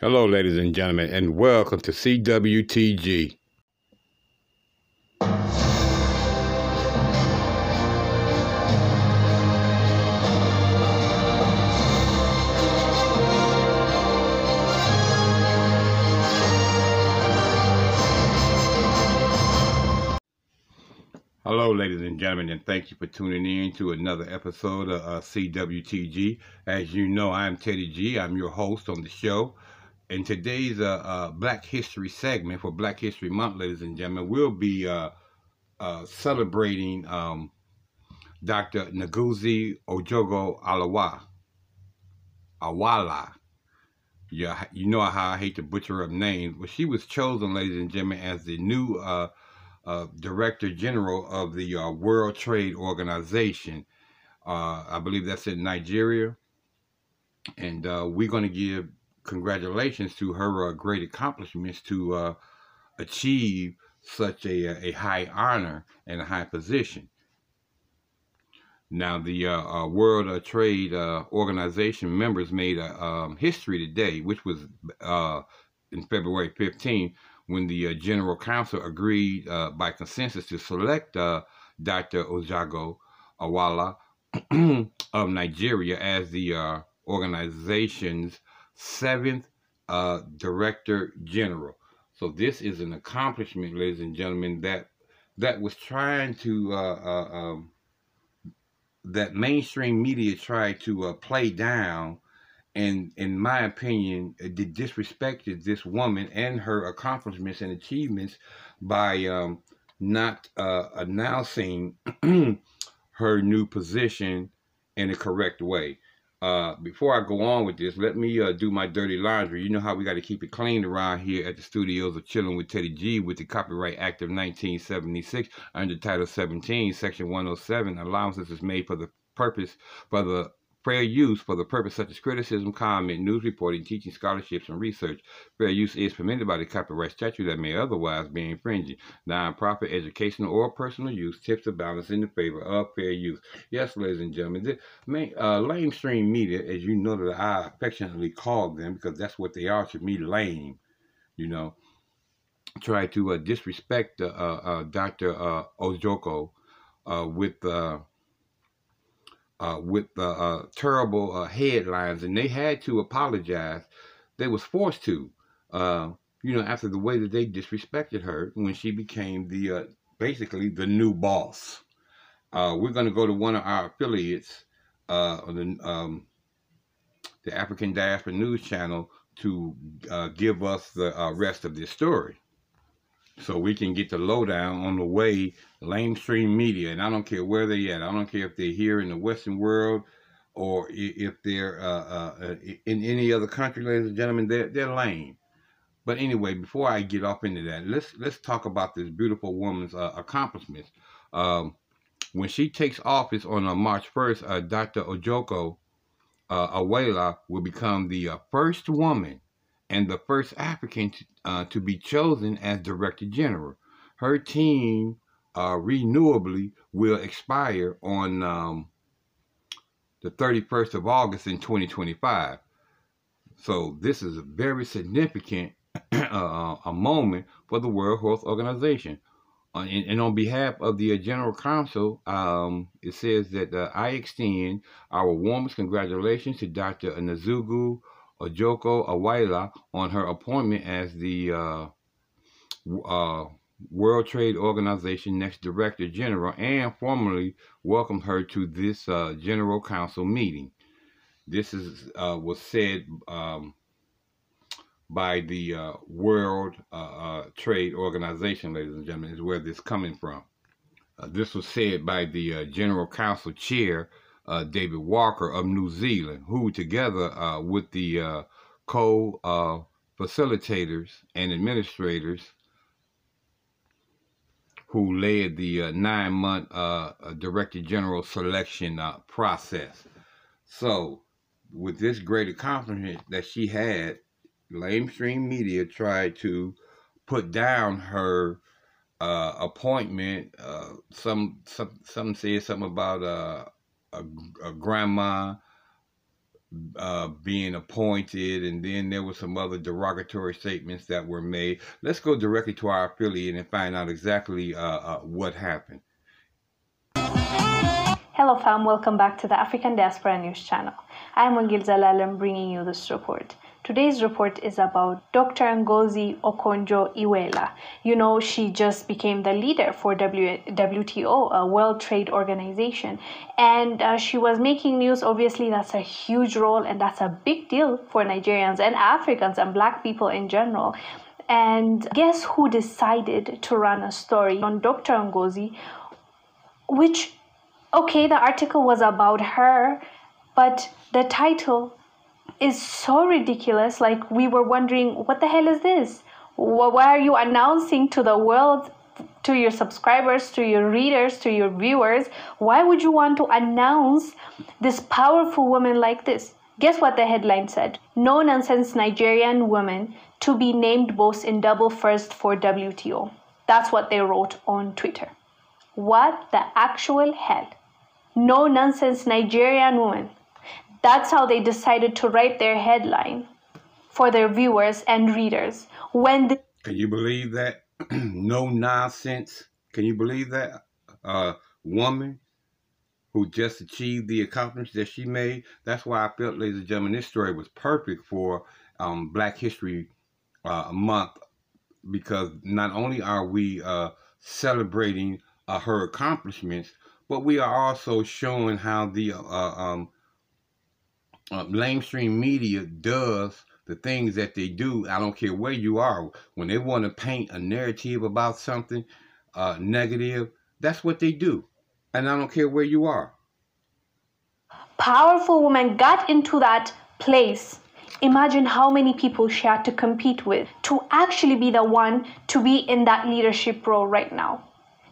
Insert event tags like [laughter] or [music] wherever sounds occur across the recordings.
Hello, ladies and gentlemen, and welcome to CWTG. Hello, ladies and gentlemen, and thank you for tuning in to another episode of uh, CWTG. As you know, I'm Teddy G. I'm your host on the show. In today's uh, uh, Black History segment for Black History Month, ladies and gentlemen, we'll be uh, uh, celebrating um, Dr. Ngozi Ojogo Alawa. Awala. Yeah, you know how I hate to butcher up names, but she was chosen, ladies and gentlemen, as the new uh, uh, Director General of the World Trade Organization. I believe that's in Nigeria. And we're going to give congratulations to her uh, great accomplishments to uh, achieve such a, a high honor and a high position. Now, the World Trade Organization members made a um, history today, which was in February 15th when the uh, General Council agreed uh, by consensus to select uh, Dr. Ojago Awala [clears throat] of Nigeria as the uh, organization's seventh uh, Director General. So this is an accomplishment, ladies and gentlemen, that that was trying to uh, um, that mainstream media tried to play down and in my opinion, disrespected this woman and her accomplishments and achievements by um, not uh, announcing [clears throat] her new position in a correct way. Uh, before I go on with this, let me uh, do my dirty laundry. You know how we got to keep it clean around here at the studios of Chilling with Teddy G with the Copyright Act of 1976 under Title 17, Section 107. Allowances is made for the purpose for the Fair use for the purpose such as criticism, comment, news reporting, teaching, scholarships, and research. Fair use is permitted by the copyright statute that may otherwise be infringing. Non-profit, educational, or personal use tips the balance in the favor of fair use. Yes, ladies and gentlemen, the main, uh, lamestream media, as you know that I affectionately call them because that's what they are to me, lame, you know, try to uh, disrespect uh, uh, Dr. Uh, Ojoko uh, with uh, with uh, terrible uh, headlines, and they had to apologize. They was forced to, uh, you know, after the way that they disrespected her when she became the uh, basically the new boss. Uh, we're going to go to one of our affiliates, the, um, the African Diaspora News Channel, to give us the rest of this story so we can get the lowdown on the way lamestream media, and I don't care where they're at. I don't care if they're here in the Western world or if they're uh, uh, uh, in any other country, ladies and gentlemen. They're they're lame. But anyway, before I get off into that, let's let's talk about this beautiful woman's uh, accomplishments. Um, when she takes office on uh, March 1st, uh, Dr. Ojoko Awela will become the first woman and the first African to, uh, to be chosen as Director General. Her team uh, renewably will expire on um, the 31st of August in 2025. So this is a very significant [clears throat] uh, a moment for the World Health Organization. Uh, and, and, on behalf of the uh, General Council, um, it says that uh, I extend our warmest congratulations to Dr. Nazugu Ojoko Awila on her appointment as the uh, uh, World Trade Organization next Director General and formally welcomed her to this uh, General Council meeting. This is uh, was said um, by the uh, World uh, Trade Organization, ladies and gentlemen, is where this coming from. this was said by the General Council Chair, uh, David Walker of New Zealand, who together uh, with the uh, co-facilitators and administrators who led the uh, nine-month uh, Director General selection uh, process. So, with this great accomplishment that she had, lamestream media tried to put down her uh, appointment. Uh, some some some said something about uh, a, a grandma uh, being appointed, and then there were some other derogatory statements that were made. Let's go directly to our affiliate and find out exactly uh, uh, what happened. Hello fam, welcome back to the African Diaspora News channel. I am Wangil Zalalam bringing you this report. Today's report is about Dr. Ngozi Okonjo-Iweala. You know, she just became the leader for WTO, a World Trade Organization, and uh, she was making news. Obviously, that's a huge role and that's a big deal for Nigerians and Africans and black people in general. And guess who decided to run a story on Dr. Ngozi, which, okay, the article was about her, but the title is so ridiculous. Like, we were wondering, what the hell is this? Why are you announcing to the world, to your subscribers, to your readers, to your viewers? Why would you want to announce this powerful woman like this? Guess what the headline said? No nonsense Nigerian woman to be named boss in double first for WTO. That's what they wrote on Twitter. What the actual hell? No nonsense Nigerian woman that's how they decided to write their headline for their viewers and readers. When the- Can you believe that? [clears throat] no nonsense. Can you believe that? A woman who just achieved the accomplishments that she made. That's why I felt, ladies and gentlemen, this story was perfect for um, Black History uh, Month because not only are we uh, celebrating uh, her accomplishments, but we are also showing how the uh, um, uh, mainstream media does the things that they do. I don't care where you are. When they want to paint a narrative about something uh, negative, that's what they do. And I don't care where you are. Powerful woman got into that place. Imagine how many people she had to compete with to actually be the one to be in that leadership role right now.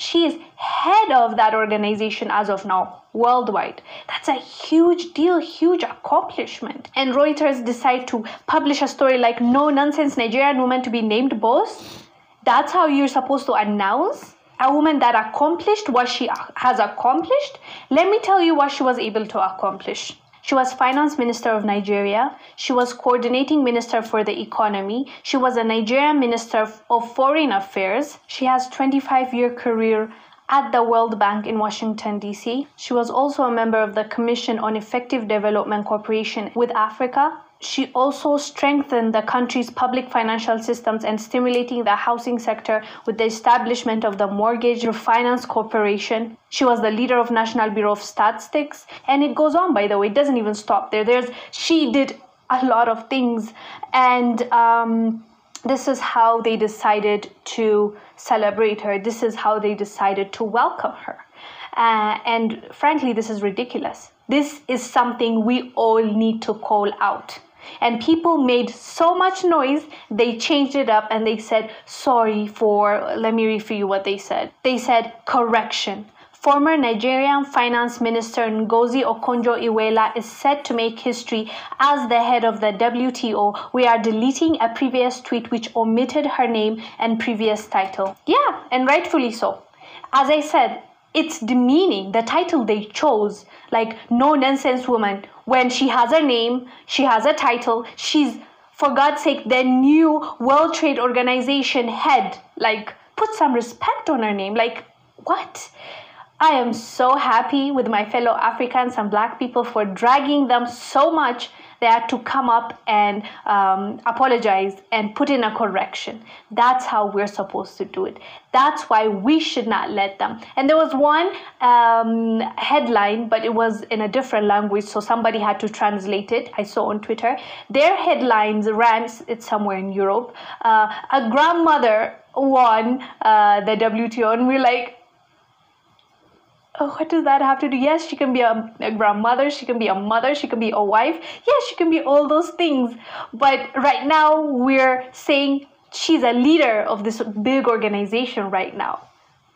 She is head of that organization as of now, worldwide. That's a huge deal, huge accomplishment. And Reuters decide to publish a story like no nonsense Nigerian woman to be named boss. That's how you're supposed to announce a woman that accomplished what she has accomplished. Let me tell you what she was able to accomplish. She was finance minister of Nigeria. She was coordinating minister for the economy. She was a Nigerian minister of foreign affairs. She has 25 year career at the World Bank in Washington, D.C. She was also a member of the Commission on Effective Development Cooperation with Africa. She also strengthened the country's public financial systems and stimulating the housing sector with the establishment of the Mortgage Refinance Corporation. She was the leader of National Bureau of Statistics, and it goes on. By the way, it doesn't even stop there. There's she did a lot of things, and um, this is how they decided to celebrate her. This is how they decided to welcome her. Uh, and frankly, this is ridiculous. This is something we all need to call out. And people made so much noise, they changed it up and they said, sorry for, let me read for you what they said. They said, correction. Former Nigerian Finance Minister Ngozi Okonjo-Iweala is set to make history as the head of the WTO. We are deleting a previous tweet which omitted her name and previous title. Yeah, and rightfully so. As I said, it's demeaning the title they chose like no nonsense woman. When she has a name she has a title she's for god's sake the new world trade organization head. Like put some respect on her name like what? I am so happy with my fellow Africans and black people for dragging them so much they had to come up and um, apologize and put in a correction. That's how we're supposed to do it. That's why we should not let them. And there was one um, headline, but it was in a different language, so somebody had to translate it. I saw on Twitter. Their headlines ran, it's somewhere in Europe, uh, a grandmother won uh, the WTO, and we're like, oh, what does that have to do? Yes, she can be a, a, grandmother, she can be a mother, she can be a wife. Yes, she can be all those things. But right now, we're saying she's a leader of this big organization right now.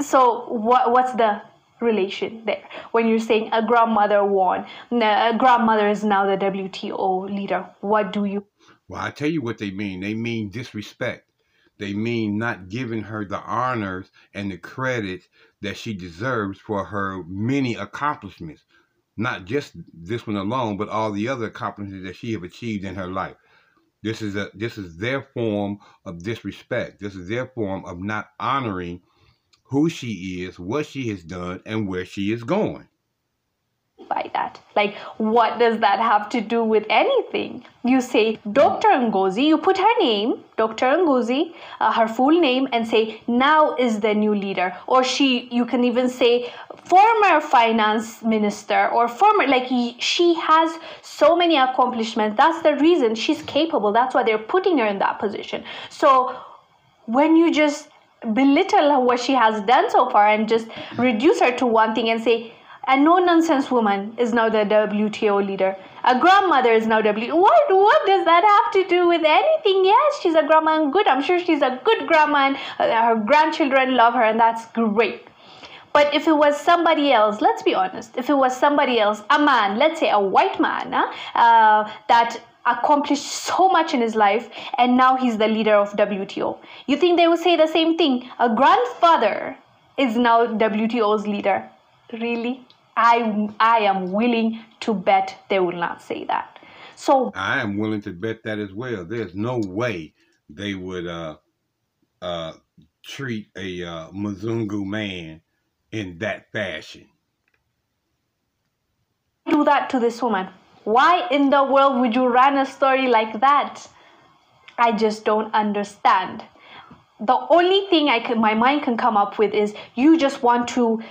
So, what, what's the relation there? When you're saying a grandmother won, a grandmother is now the WTO leader, what do you? Well, I tell you what they mean. They mean disrespect. They mean not giving her the honors and the credit that she deserves for her many accomplishments. not just this one alone, but all the other accomplishments that she have achieved in her life. This is a this is their form of disrespect. This is their form of not honoring who she is, what she has done, and where she is going by that. Like, what does that have to do with anything? You say Dr. Ngozi, you put her name, Dr. Ngozi, uh, her full name, and say now is the new leader. Or she, you can even say former finance minister or former, like she has so many accomplishments. That's the reason she's capable. That's why they're putting her in that position. So when you just belittle what she has done so far and just reduce her to one thing and say, a no-nonsense woman is now the WTO leader. A grandmother is now WTO. What what does that have to do with anything? Yes, she's a grandma and good. I'm sure she's a good grandma and uh, her grandchildren love her and that's great. But if it was somebody else, let's be honest, if it was somebody else, a man, let's say a white man, uh, that accomplished so much in his life and now he's the leader of WTO, you think they would say the same thing? A grandfather is now WTO's leader. Really? I I am willing to bet they will not say that. So I am willing to bet that as well. There's no way they would uh uh treat a uh, Mzungu man in that fashion. Do that to this woman. Why in the world would you run a story like that? I just don't understand. The only thing I can, my mind can come up with is you just want to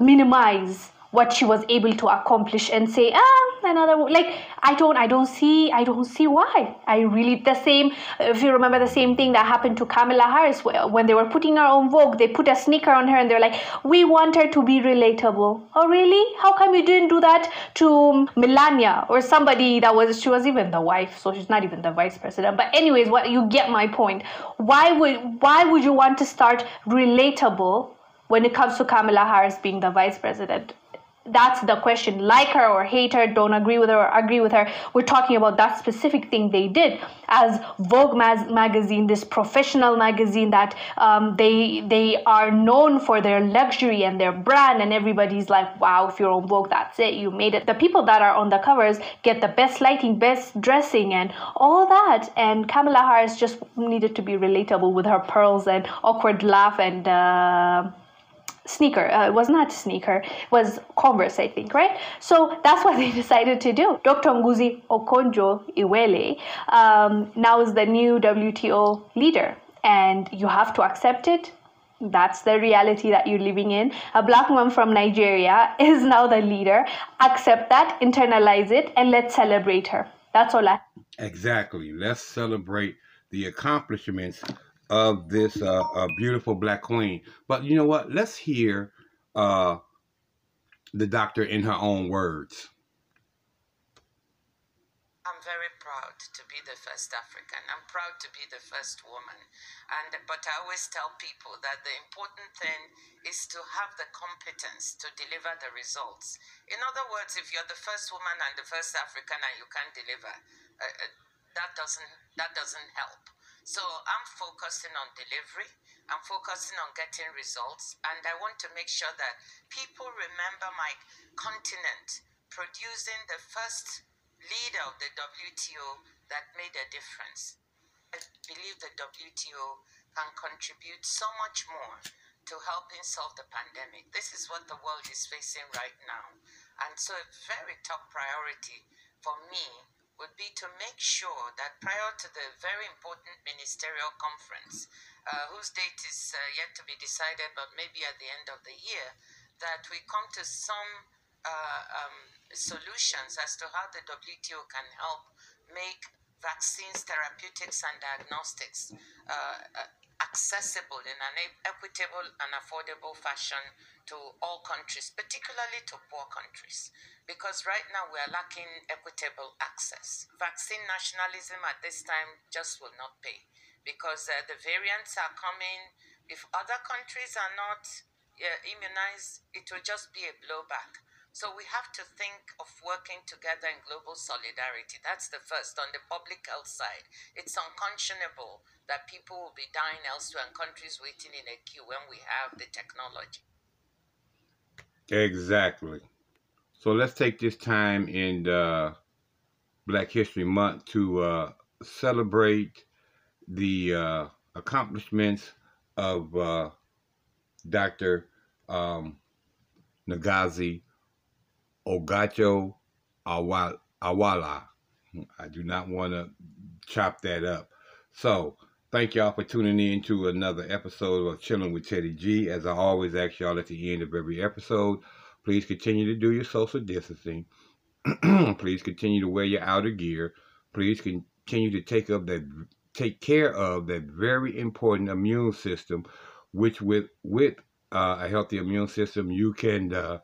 minimize what she was able to accomplish and say ah another like i don't i don't see i don't see why. I really the same if you remember the same thing that happened to kamala harris when they were putting her on vogue they put a sneaker on her and they're like we want her to be relatable. Oh really? How come you didn't do that to melania or somebody that was she was even the wife so she's not even the vice president? But anyways what you get my point. Why would why would you want to start relatable when it comes to Kamala Harris being the vice president that's the question. Like her or hate her don't agree with her or agree with her. We're talking about that specific thing they did. As vogue magazine this professional magazine that um, they they are known for their luxury and their brand and everybody's like wow if you're on vogue that's it you made it. The people that are on the covers get the best lighting best dressing and all that. And kamala harris just needed to be relatable with her pearls and awkward laugh and uh, sneaker. Uh, it was not sneaker. It was Converse, I think, right? So that's what [laughs] they decided to do. Dr. Ngozi Okonjo-Iweala um, now is the new WTO leader, and you have to accept it. That's the reality that you're living in. A black woman from Nigeria [laughs] is now the leader. Accept that, internalize it, and let's celebrate her. That's all I. Exactly. Let's celebrate the accomplishments of this uh, uh, beautiful black queen. But you know what? Let's hear uh, the doctor in her own words. I'm very proud to be the first African. I'm proud to be the first woman. And but I always tell people that the important thing is to have the competence to deliver the results. In other words, if you're the first woman and the first African and you can't deliver, uh, uh that doesn't that doesn't help. So I'm focusing on delivery. I'm focusing on getting results. And I want to make sure that people remember my continent producing the first leader of the WTO that made a difference. I believe the WTO can contribute so much more to helping solve the pandemic. This is what the world is facing right now. And so, a very top priority for me would be to make sure that prior to the very important ministerial conference, uh, whose date is uh, yet to be decided, but maybe at the end of the year, that we come to some uh, um, solutions as to how the WTO can help make vaccines, therapeutics, and diagnostics uh, uh, accessible in an equitable and affordable fashion to all countries, particularly to poor countries. Because right now we are lacking equitable access. Vaccine nationalism at this time just will not pay because uh, the variants are coming. If other countries are not uh, immunized, it will just be a blowback. So we have to think of working together in global solidarity. That's the first on the public health side. It's unconscionable that people will be dying elsewhere and countries waiting in a queue when we have the technology. Exactly. So let's take this time in uh, Black History Month to uh, celebrate the uh, accomplishments of uh, Dr. Um, Ngozi Ogacho Awala. I do not want to chop that up. So, thank y'all for tuning in to another episode of Chilling with Teddy G. As I always ask y'all at the end of every episode, please continue to do your social distancing. [clears throat] please continue to wear your outer gear. Please continue to take up that take care of that very important immune system, which with with uh, a healthy immune system, you can uh,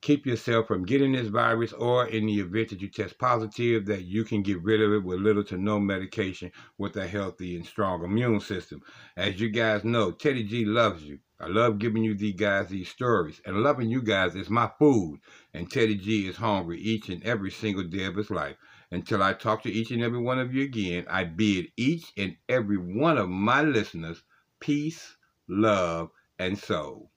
keep yourself from getting this virus, or in the event that you test positive, that you can get rid of it with little to no medication with a healthy and strong immune system. As you guys know, Teddy G loves you. I love giving you these guys these stories, and loving you guys is my food. And Teddy G is hungry each and every single day of his life. Until I talk to each and every one of you again, I bid each and every one of my listeners peace, love, and soul.